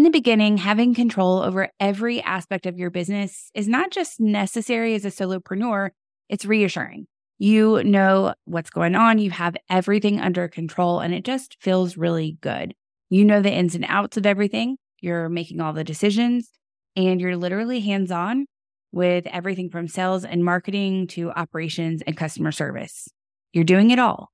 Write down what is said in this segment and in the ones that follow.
In the beginning, having control over every aspect of your business is not just necessary as a solopreneur, it's reassuring. You know what's going on, you have everything under control, and it just feels really good. You know the ins and outs of everything, you're making all the decisions, and you're literally hands on with everything from sales and marketing to operations and customer service. You're doing it all.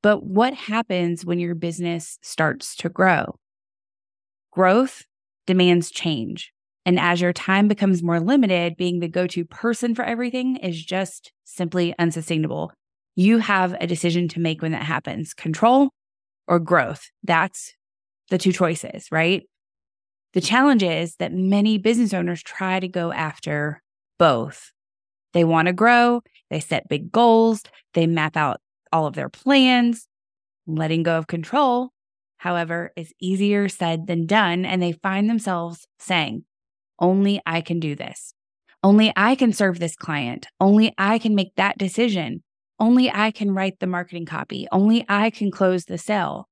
But what happens when your business starts to grow? Growth demands change. And as your time becomes more limited, being the go to person for everything is just simply unsustainable. You have a decision to make when that happens control or growth. That's the two choices, right? The challenge is that many business owners try to go after both. They want to grow, they set big goals, they map out all of their plans. Letting go of control however, is easier said than done. And they find themselves saying, only I can do this. Only I can serve this client. Only I can make that decision. Only I can write the marketing copy. Only I can close the sale.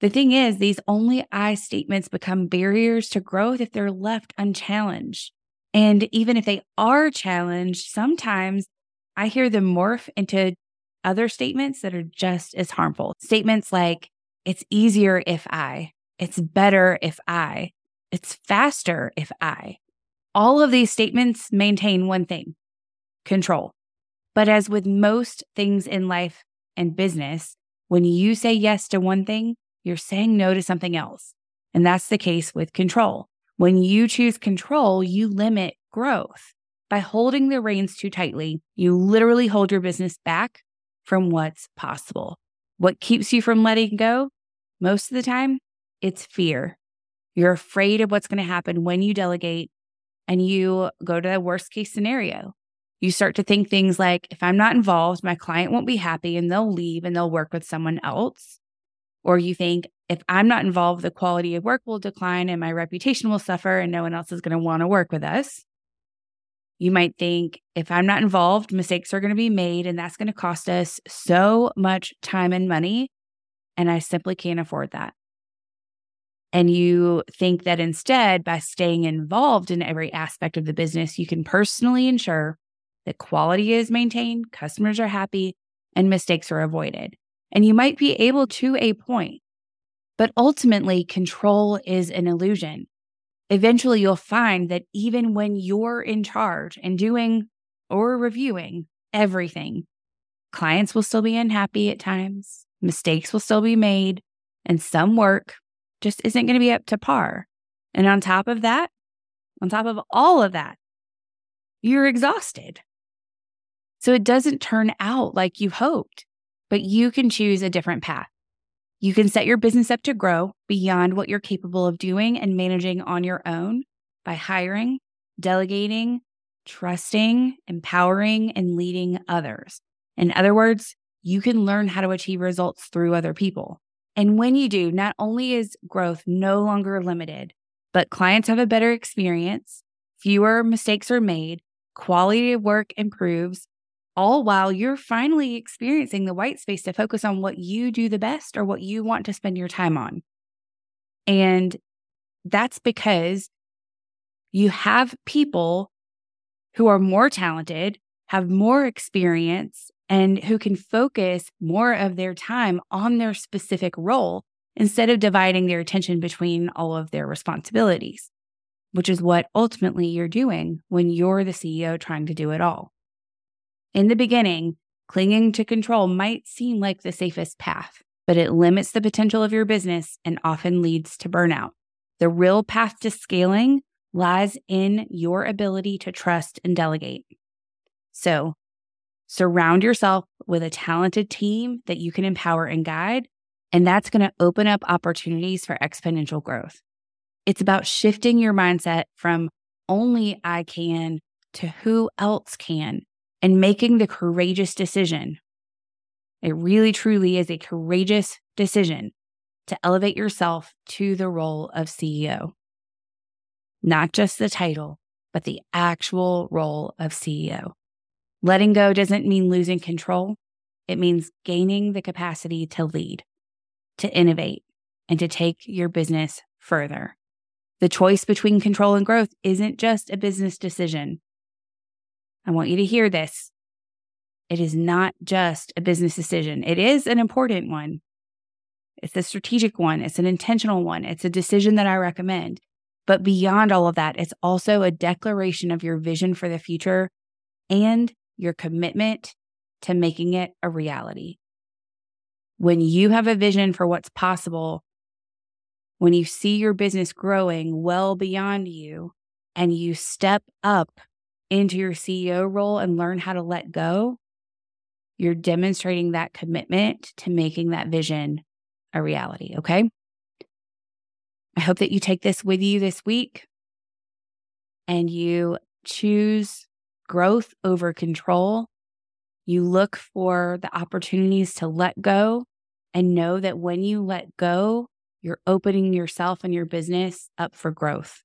The thing is, these only I statements become barriers to growth if they're left unchallenged. And even if they are challenged, sometimes I hear them morph into other statements that are just as harmful. Statements like, it's easier if I. It's better if I. It's faster if I. All of these statements maintain one thing control. But as with most things in life and business, when you say yes to one thing, you're saying no to something else. And that's the case with control. When you choose control, you limit growth. By holding the reins too tightly, you literally hold your business back from what's possible. What keeps you from letting go? Most of the time, it's fear. You're afraid of what's going to happen when you delegate and you go to the worst case scenario. You start to think things like, if I'm not involved, my client won't be happy and they'll leave and they'll work with someone else. Or you think, if I'm not involved, the quality of work will decline and my reputation will suffer and no one else is going to want to work with us. You might think if I'm not involved, mistakes are going to be made and that's going to cost us so much time and money. And I simply can't afford that. And you think that instead, by staying involved in every aspect of the business, you can personally ensure that quality is maintained, customers are happy, and mistakes are avoided. And you might be able to a point, but ultimately, control is an illusion eventually you'll find that even when you're in charge and doing or reviewing everything, clients will still be unhappy at times, mistakes will still be made, and some work just isn't going to be up to par. And on top of that, on top of all of that, you're exhausted. So it doesn't turn out like you hoped, but you can choose a different path. You can set your business up to grow beyond what you're capable of doing and managing on your own by hiring, delegating, trusting, empowering, and leading others. In other words, you can learn how to achieve results through other people. And when you do, not only is growth no longer limited, but clients have a better experience, fewer mistakes are made, quality of work improves, all while you're finally experiencing the white space to focus on what you do the best or what you want to spend your time on. And that's because you have people who are more talented, have more experience, and who can focus more of their time on their specific role instead of dividing their attention between all of their responsibilities, which is what ultimately you're doing when you're the CEO trying to do it all. In the beginning, clinging to control might seem like the safest path, but it limits the potential of your business and often leads to burnout. The real path to scaling lies in your ability to trust and delegate. So, surround yourself with a talented team that you can empower and guide, and that's going to open up opportunities for exponential growth. It's about shifting your mindset from only I can to who else can and making the courageous decision. It really, truly is a courageous decision to elevate yourself to the role of CEO. Not just the title, but the actual role of CEO. Letting go doesn't mean losing control. It means gaining the capacity to lead, to innovate, and to take your business further. The choice between control and growth isn't just a business decision. I want you to hear this. It is not just a business decision. It is an important one. It's a strategic one. It's an intentional one. It's a decision that I recommend. But beyond all of that, it's also a declaration of your vision for the future and your commitment to making it a reality. When you have a vision for what's possible, when you see your business growing well beyond you and you step up into your CEO role and learn how to let go, you're demonstrating that commitment to making that vision a reality. Okay. I hope that you take this with you this week and you choose growth over control. You look for the opportunities to let go and know that when you let go, you're opening yourself and your business up for growth.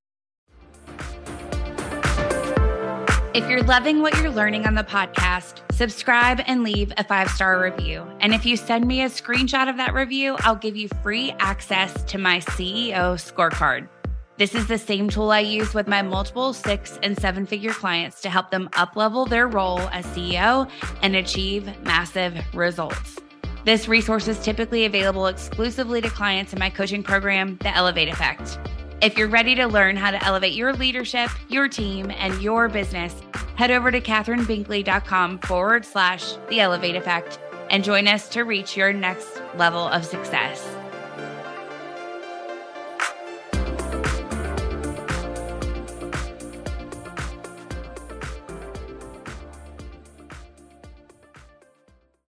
If you're loving what you're learning on the podcast, subscribe and leave a five star review. And if you send me a screenshot of that review, I'll give you free access to my CEO scorecard. This is the same tool I use with my multiple six and seven figure clients to help them uplevel their role as CEO and achieve massive results. This resource is typically available exclusively to clients in my coaching program, The Elevate Effect. If you're ready to learn how to elevate your leadership, your team, and your business, head over to katherinebinkley.com forward slash The Elevate Effect and join us to reach your next level of success.